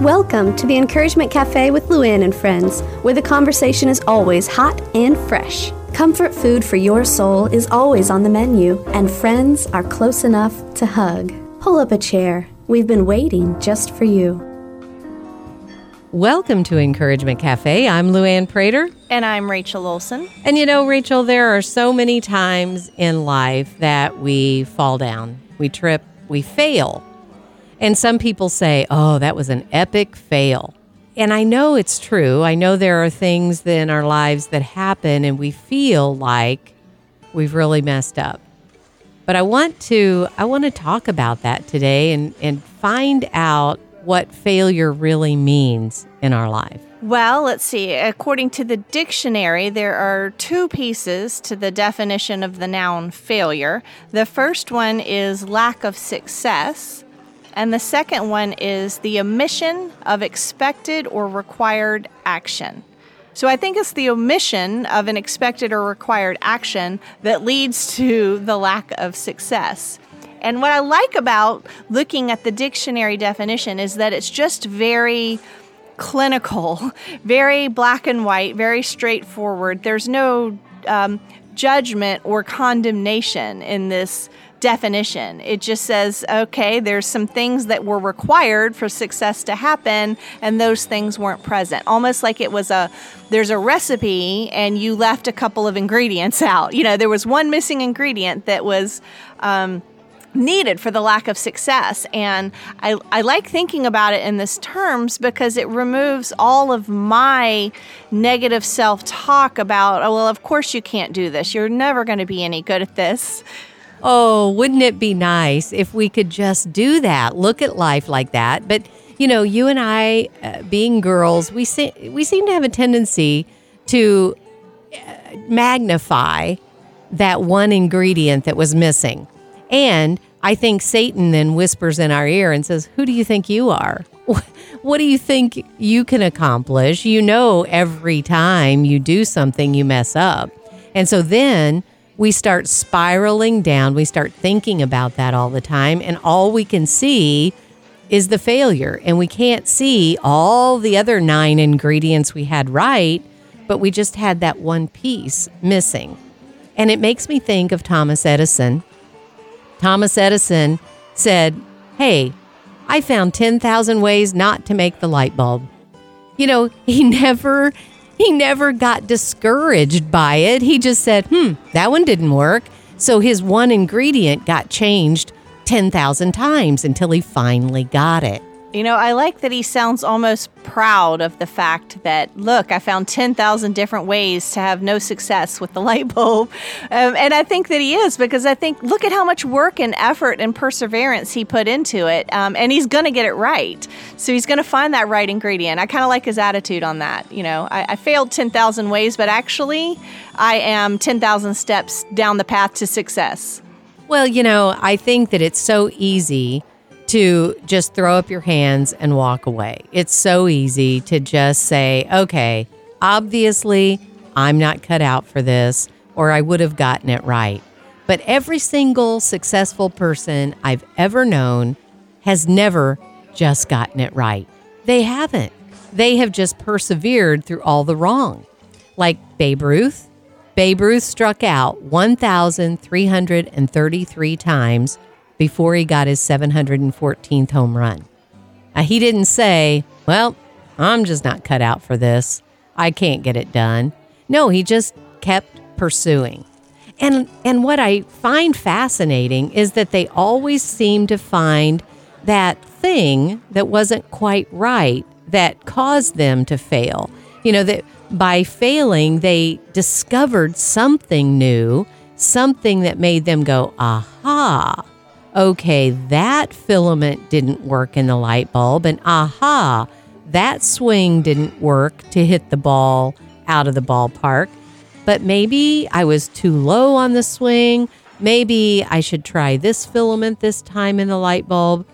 Welcome to the Encouragement Cafe with Luann and friends, where the conversation is always hot and fresh. Comfort food for your soul is always on the menu, and friends are close enough to hug. Pull up a chair. We've been waiting just for you. Welcome to Encouragement Cafe. I'm Luann Prater. And I'm Rachel Olson. And you know, Rachel, there are so many times in life that we fall down, we trip, we fail. And some people say, oh, that was an epic fail. And I know it's true. I know there are things in our lives that happen and we feel like we've really messed up. But I want to I want to talk about that today and, and find out what failure really means in our life. Well, let's see. According to the dictionary, there are two pieces to the definition of the noun failure. The first one is lack of success, and the second one is the omission of expected or required action. So I think it's the omission of an expected or required action that leads to the lack of success. And what I like about looking at the dictionary definition is that it's just very clinical, very black and white, very straightforward. There's no um, judgment or condemnation in this definition. It just says, okay, there's some things that were required for success to happen, and those things weren't present. Almost like it was a there's a recipe and you left a couple of ingredients out. You know, there was one missing ingredient that was. Um, needed for the lack of success. And I, I like thinking about it in this terms because it removes all of my negative self talk about, oh, well, of course you can't do this. You're never going to be any good at this. Oh, wouldn't it be nice if we could just do that? Look at life like that. But you know, you and I, uh, being girls, we se- we seem to have a tendency to uh, magnify that one ingredient that was missing. And I think Satan then whispers in our ear and says, "Who do you think you are? What do you think you can accomplish? You know, every time you do something, you mess up." And so then we start spiraling down. We start thinking about that all the time. And all we can see is the failure. And we can't see all the other nine ingredients we had right, but we just had that one piece missing. And it makes me think of Thomas Edison. Thomas Edison said, Hey, I found 10,000 ways not to make the light bulb. You know, he never he never got discouraged by it. He just said, hmm, that one didn't work. So his one ingredient got changed 10,000 times until he finally got it. You know, I like that he sounds almost proud of the fact that, look, I found 10,000 different ways to have no success with the light bulb. Um, and I think that he is because I think, look at how much work and effort and perseverance he put into it. Um, and he's going to get it right. So he's going to find that right ingredient. I kind of like his attitude on that. You know, I, I failed 10,000 ways, but actually, I am 10,000 steps down the path to success. Well, you know, I think that it's so easy to just throw up your hands and walk away. It's so easy to just say, okay, obviously, I'm not cut out for this, or I would have gotten it right. But every single successful person I've ever known has never just gotten it right. They haven't. They have just persevered through all the wrong. Like Babe Ruth. Babe Ruth struck out 1,333 times before he got his 714th home run. Now, he didn't say, Well, I'm just not cut out for this. I can't get it done. No, he just kept pursuing. And, and what I find fascinating is that they always seem to find that thing that wasn't quite right that caused them to fail. You know, that by failing, they discovered something new, something that made them go, aha, okay, that filament didn't work in the light bulb, and aha, that swing didn't work to hit the ball out of the ballpark. But maybe I was too low on the swing. Maybe I should try this filament this time in the light bulb.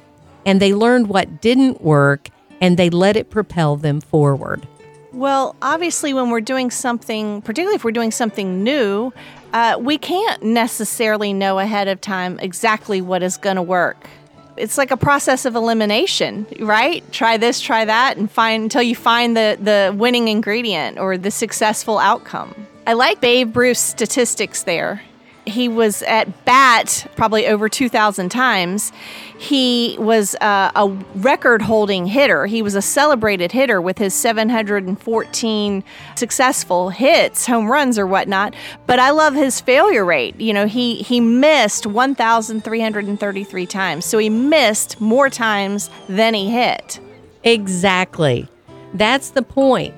And they learned what didn't work and they let it propel them forward. Well, obviously, when we're doing something, particularly if we're doing something new, uh, we can't necessarily know ahead of time exactly what is going to work. it's like a process of elimination, right? Try this, try that, and find until you find the the winning ingredient or the successful outcome. I like Babe Ruth's statistics there he was at bat probably over 2,000 times. He was uh, a record holding hitter. He was a celebrated hitter with his 714 successful hits, home runs, or whatnot. But I love his failure rate. You know, he, he missed 1,333 times. So he missed more times than he hit. Exactly. That's the point.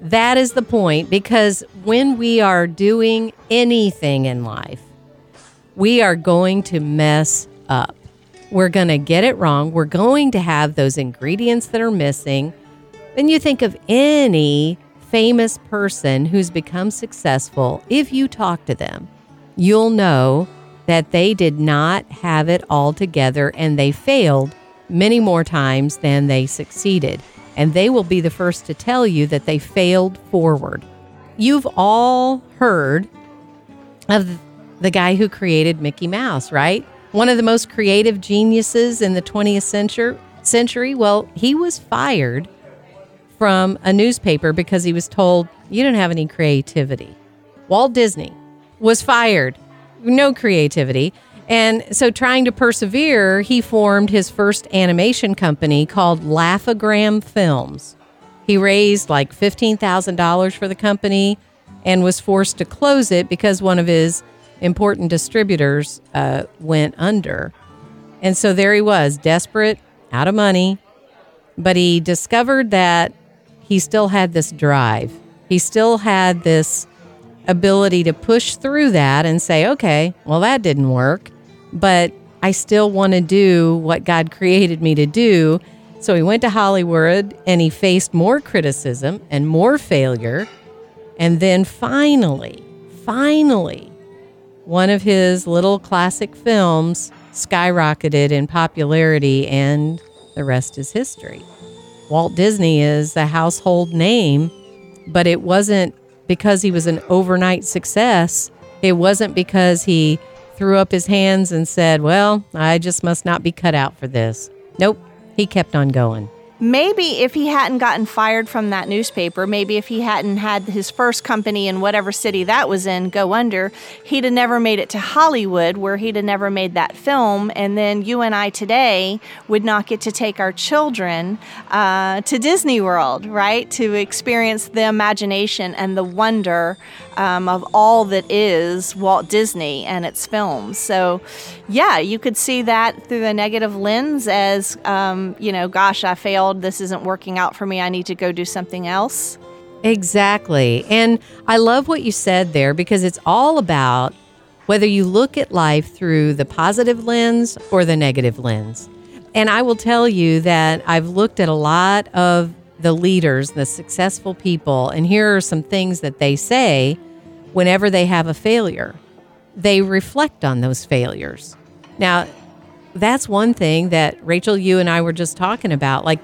That is the point because when we are doing anything in life, we are going to mess up. We're going to get it wrong. We're going to have those ingredients that are missing. Then you think of any famous person who's become successful, if you talk to them, you'll know that they did not have it all together and they failed many more times than they succeeded. And they will be the first to tell you that they failed forward. You've all heard of the guy who created Mickey Mouse, right? One of the most creative geniuses in the 20th century. Century. Well, he was fired from a newspaper because he was told you don't have any creativity. Walt Disney was fired, no creativity. And so, trying to persevere, he formed his first animation company called Laugh-O-Gram Films. He raised like $15,000 for the company and was forced to close it because one of his important distributors uh, went under. And so there he was, desperate, out of money, but he discovered that he still had this drive. He still had this ability to push through that and say, okay, well, that didn't work, but I still want to do what God created me to do. So he went to Hollywood and he faced more criticism and more failure. And then finally, finally, one of his little classic films skyrocketed in popularity, and the rest is history. Walt Disney is a household name, but it wasn't because he was an overnight success. It wasn't because he threw up his hands and said, Well, I just must not be cut out for this. Nope, he kept on going maybe if he hadn't gotten fired from that newspaper, maybe if he hadn't had his first company in whatever city that was in go under, he'd have never made it to Hollywood where he'd have never made that film. And then you and I today would not get to take our children uh, to Disney World, right? To experience the imagination and the wonder um, of all that is Walt Disney and its films. So, yeah, you could see that through a negative lens as, um, you know, gosh, I failed. This isn't working out for me. I need to go do something else. Exactly. And I love what you said there because it's all about whether you look at life through the positive lens or the negative lens. And I will tell you that I've looked at a lot of the leaders, the successful people, and here are some things that they say whenever they have a failure. They reflect on those failures. Now, that's one thing that Rachel, you and I were just talking about. Like,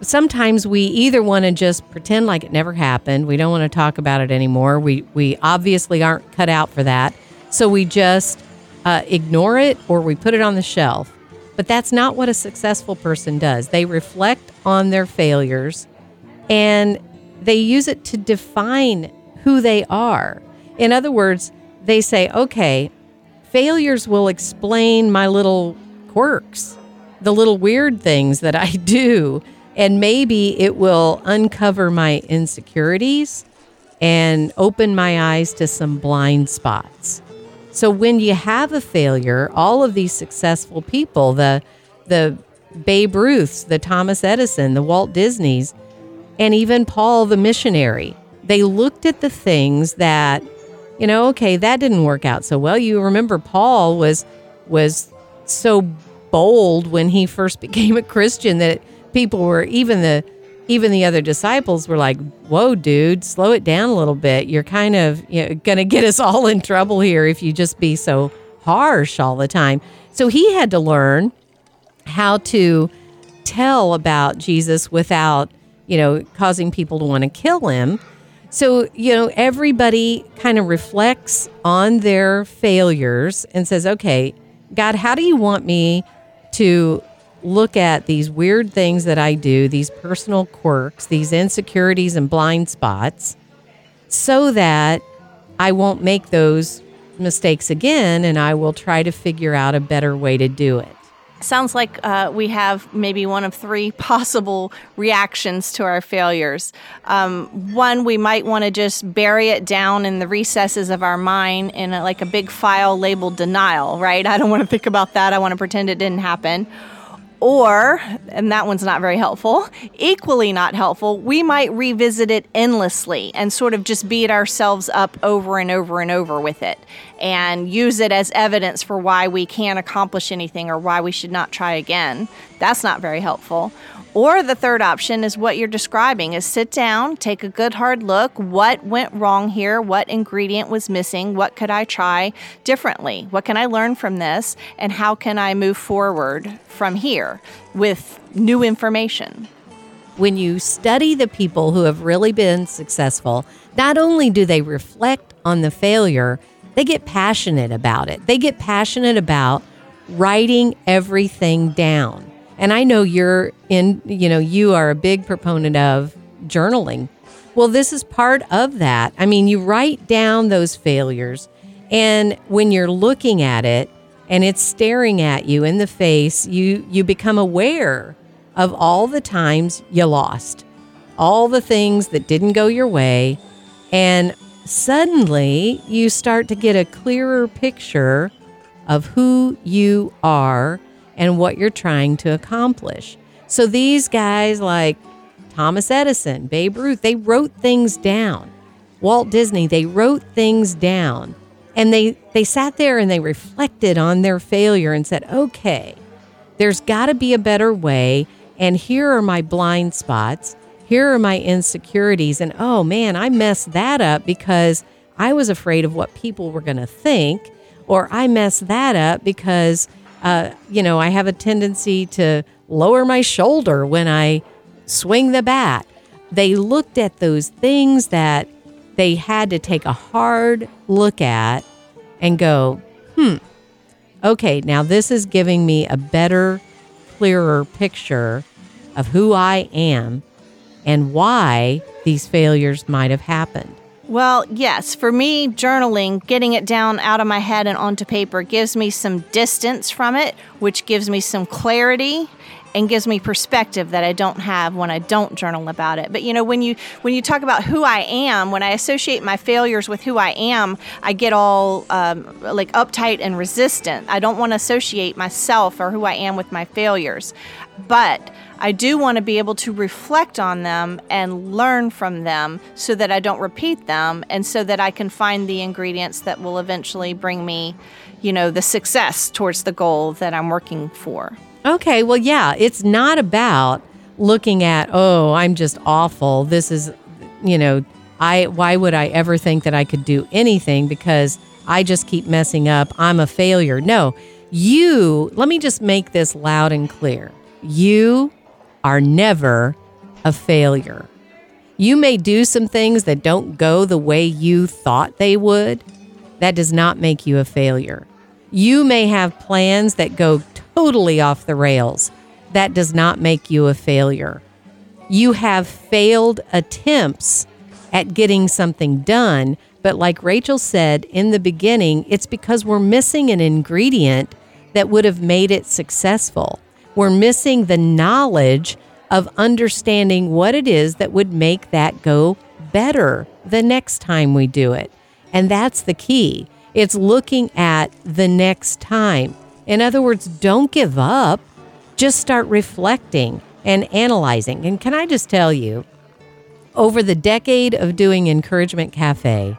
sometimes we either want to just pretend like it never happened. We don't want to talk about it anymore. We we obviously aren't cut out for that. So we just uh, ignore it or we put it on the shelf. But that's not what a successful person does. They reflect on their failures and they use it to define who they are. In other words, they say, okay, failures will explain my little quirks, the little weird things that I do, and maybe it will uncover my insecurities and open my eyes to some blind spots. So when you have a failure, all of these successful people, the the Babe Ruths, the Thomas Edison, the Walt Disneys, and even Paul the missionary, they looked at the things that, you know, okay, that didn't work out so well. You remember Paul was was so bold when he first became a Christian that people were even the even the other disciples were like, "Whoa, dude, slow it down a little bit. You're kind of you know, going to get us all in trouble here if you just be so harsh all the time." So he had to learn how to tell about Jesus without, you know, causing people to want to kill him. So, you know, everybody kind of reflects on their failures and says, okay, God, how do you want me to look at these weird things that I do, these personal quirks, these insecurities and blind spots, so that I won't make those mistakes again and I will try to figure out a better way to do it. Sounds like uh, we have maybe one of three possible reactions to our failures. Um, one, we might want to just bury it down in the recesses of our mind in a, like a big file labeled denial, right? I don't want to think about that. I want to pretend it didn't happen. Or, and that one's not very helpful, equally not helpful, we might revisit it endlessly and sort of just beat ourselves up over and over and over with it and use it as evidence for why we can't accomplish anything or why we should not try again. That's not very helpful. Or the third option is what you're describing is sit down, take a good hard look, what went wrong here, what ingredient was missing, what could I try differently? What can I learn from this and how can I move forward from here with new information? When you study the people who have really been successful, not only do they reflect on the failure, they get passionate about it. They get passionate about writing everything down and I know you're in, you know, you are a big proponent of journaling. Well, this is part of that. I mean, you write down those failures, and when you're looking at it and it's staring at you in the face, you you become aware of all the times you lost, all the things that didn't go your way, and suddenly you start to get a clearer picture of who you are and what you're trying to accomplish. So these guys like Thomas Edison, Babe Ruth, they wrote things down. Walt Disney, they wrote things down. And they they sat there and they reflected on their failure and said, "Okay, there's got to be a better way and here are my blind spots. Here are my insecurities and oh man, I messed that up because I was afraid of what people were going to think or I messed that up because uh, you know, I have a tendency to lower my shoulder when I swing the bat. They looked at those things that they had to take a hard look at and go, hmm, okay, now this is giving me a better, clearer picture of who I am and why these failures might have happened. Well, yes. For me, journaling, getting it down out of my head and onto paper gives me some distance from it, which gives me some clarity and gives me perspective that I don't have when I don't journal about it. But you know, when you when you talk about who I am, when I associate my failures with who I am, I get all um, like uptight and resistant. I don't want to associate myself or who I am with my failures. But I do want to be able to reflect on them and learn from them so that I don't repeat them and so that I can find the ingredients that will eventually bring me, you know, the success towards the goal that I'm working for. Okay, well, yeah, it's not about looking at, oh, I'm just awful. This is, you know, I why would I ever think that I could do anything because I just keep messing up. I'm a failure. No, you, let me just make this loud and clear. You are never a failure. You may do some things that don't go the way you thought they would. That does not make you a failure. You may have plans that go totally off the rails. That does not make you a failure. You have failed attempts at getting something done, but like Rachel said in the beginning, it's because we're missing an ingredient that would have made it successful. We're missing the knowledge of understanding what it is that would make that go better the next time we do it. And that's the key. It's looking at the next time. In other words, don't give up. Just start reflecting and analyzing. And can I just tell you, over the decade of doing Encouragement Cafe,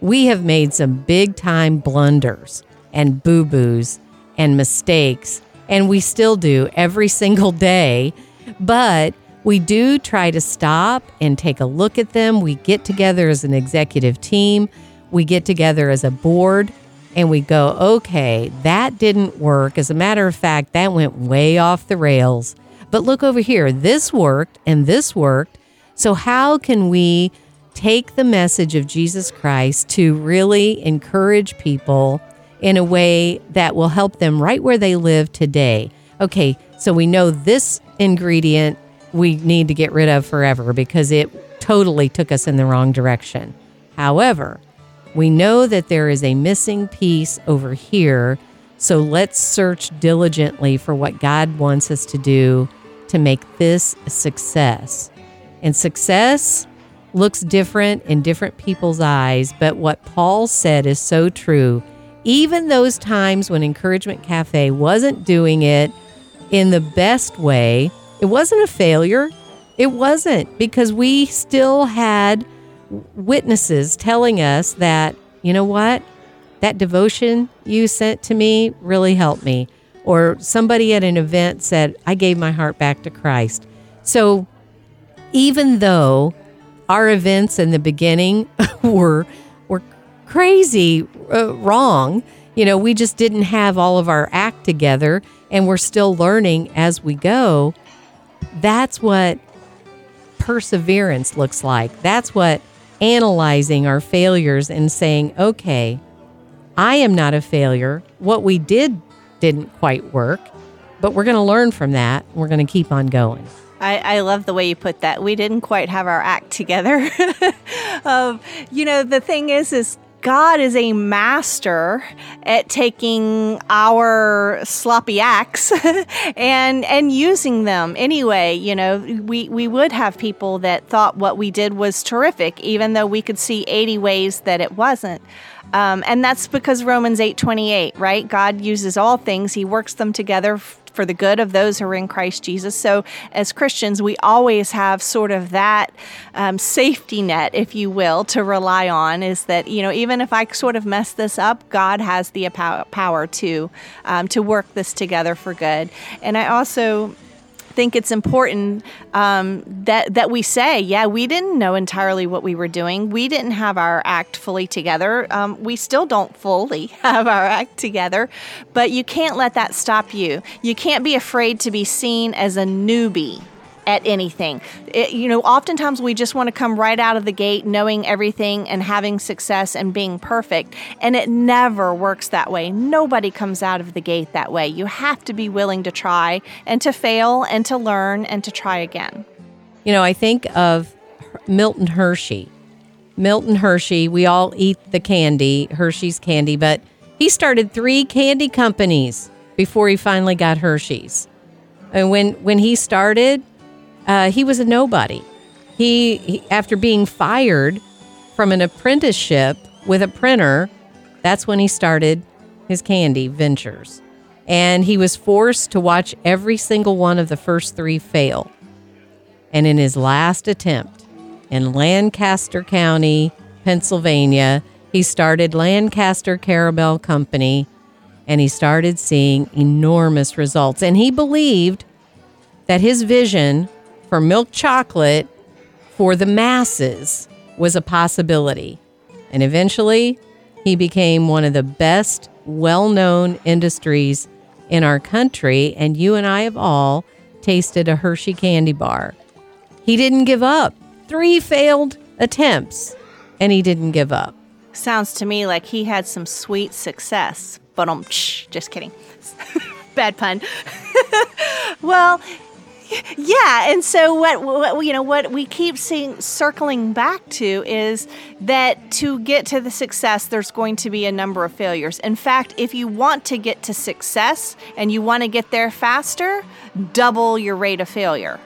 we have made some big time blunders and boo boos and mistakes and we still do every single day. But we do try to stop and take a look at them. We get together as an executive team, we get together as a board, and we go, okay, that didn't work. As a matter of fact, that went way off the rails. But look over here, this worked and this worked. So, how can we take the message of Jesus Christ to really encourage people in a way that will help them right where they live today. okay, so we know this ingredient we need to get rid of forever because it totally took us in the wrong direction. However, we know that there is a missing piece over here. So let's search diligently for what God wants us to do to make this a success. And success looks different in different people's eyes, but what Paul said is so true. Even those times when Encouragement Cafe wasn't doing it in the best way, it wasn't a failure. It wasn't because we still had witnesses telling us that, you know what? That devotion you sent to me really helped me. Or somebody at an event said, I gave my heart back to Christ. So even though our events in the beginning were crazy uh, wrong, you know, we just didn't have all of our act together and we're still learning as we go. That's what perseverance looks like. That's what analyzing our failures and saying, okay, I am not a failure. What we did didn't quite work, but we're going to learn from that. We're going to keep on going. I, I, love the way you put that. We didn't quite have our act together. um, you know, the thing is, is God is a master at taking our sloppy acts and and using them anyway. You know, we we would have people that thought what we did was terrific, even though we could see 80 ways that it wasn't. Um, and that's because Romans 8:28, right? God uses all things; He works them together for the good of those who are in Christ Jesus. So, as Christians, we always have sort of that um, safety net, if you will, to rely on is that, you know, even if I sort of mess this up, God has the power to, um, to work this together for good. And I also, think it's important um, that that we say, yeah, we didn't know entirely what we were doing. We didn't have our act fully together. Um, we still don't fully have our act together, but you can't let that stop you. You can't be afraid to be seen as a newbie at anything. It, you know, oftentimes we just want to come right out of the gate knowing everything and having success and being perfect. And it never works that way. Nobody comes out of the gate that way. You have to be willing to try and to fail and to learn and to try again. You know, I think of Milton Hershey. Milton Hershey, we all eat the candy, Hershey's candy, but he started three candy companies before he finally got Hershey's. And when when he started, uh, he was a nobody. He, he, after being fired from an apprenticeship with a printer, that's when he started his candy ventures. And he was forced to watch every single one of the first three fail. And in his last attempt in Lancaster County, Pennsylvania, he started Lancaster Caramel Company and he started seeing enormous results. And he believed that his vision for milk chocolate for the masses was a possibility. And eventually, he became one of the best well known industries in our country. And you and I have all tasted a Hershey candy bar. He didn't give up. Three failed attempts, and he didn't give up. Sounds to me like he had some sweet success. But um, just kidding. Bad pun. well, yeah, and so what, what, you know what we keep seeing circling back to is that to get to the success there's going to be a number of failures. In fact, if you want to get to success and you want to get there faster, double your rate of failure.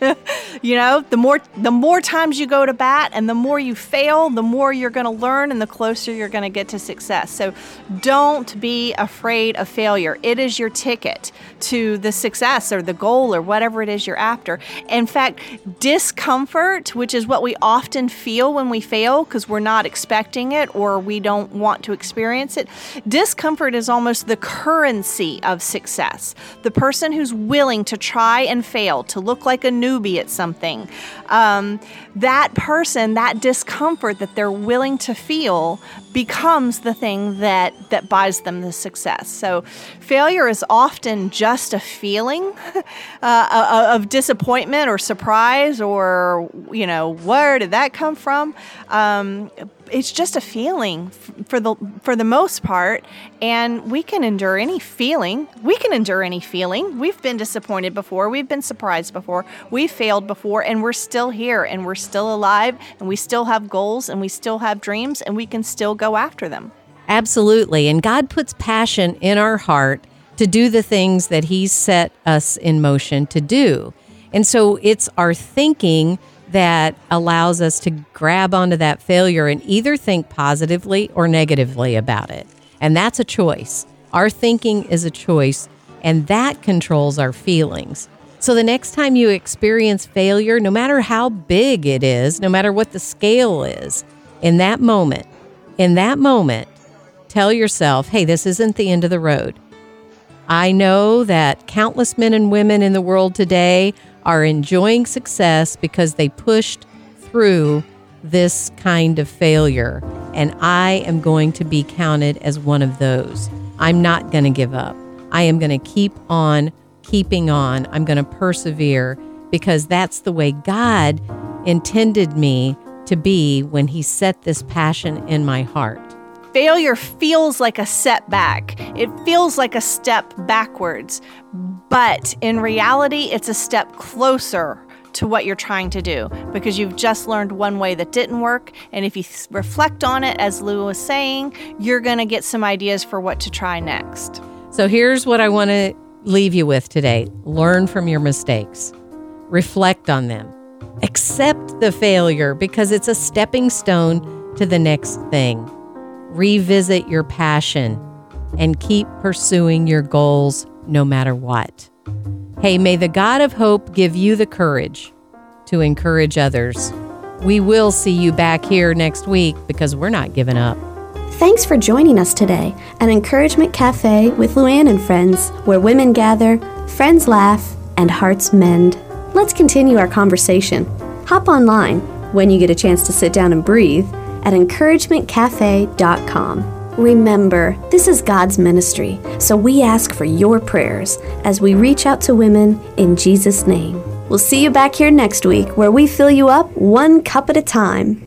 you know, the more the more times you go to bat and the more you fail, the more you're going to learn and the closer you're going to get to success. So don't be afraid of failure. It is your ticket to the success or the goal or whatever it is you're after. In fact, discomfort, which is what we often feel when we fail because we're not expecting it or we don't want to experience it, discomfort is almost the currency of success. The person who's willing to try and fail, to look like a newbie at something, um, that person, that discomfort that they're willing to feel becomes the thing that that buys them the success. So failure is often just just a feeling uh, of disappointment or surprise or, you know, where did that come from? Um, it's just a feeling for the for the most part and we can endure any feeling. We can endure any feeling. We've been disappointed before. We've been surprised before. We've failed before and we're still here and we're still alive and we still have goals and we still have dreams and we can still go after them. Absolutely and god puts passion in our heart to do the things that he's set us in motion to do and so it's our thinking that allows us to grab onto that failure and either think positively or negatively about it. And that's a choice. Our thinking is a choice, and that controls our feelings. So the next time you experience failure, no matter how big it is, no matter what the scale is, in that moment, in that moment, tell yourself, hey, this isn't the end of the road. I know that countless men and women in the world today are enjoying success because they pushed through this kind of failure. And I am going to be counted as one of those. I'm not going to give up. I am going to keep on keeping on. I'm going to persevere because that's the way God intended me to be when He set this passion in my heart. Failure feels like a setback, it feels like a step backwards. But in reality, it's a step closer to what you're trying to do because you've just learned one way that didn't work. And if you th- reflect on it, as Lou was saying, you're going to get some ideas for what to try next. So here's what I want to leave you with today learn from your mistakes, reflect on them, accept the failure because it's a stepping stone to the next thing. Revisit your passion and keep pursuing your goals no matter what. Hey, may the God of hope give you the courage to encourage others. We will see you back here next week because we're not giving up. Thanks for joining us today at Encouragement Cafe with Luann and friends, where women gather, friends laugh, and hearts mend. Let's continue our conversation. Hop online when you get a chance to sit down and breathe at encouragementcafe.com. Remember, this is God's ministry, so we ask for your prayers as we reach out to women in Jesus' name. We'll see you back here next week where we fill you up one cup at a time.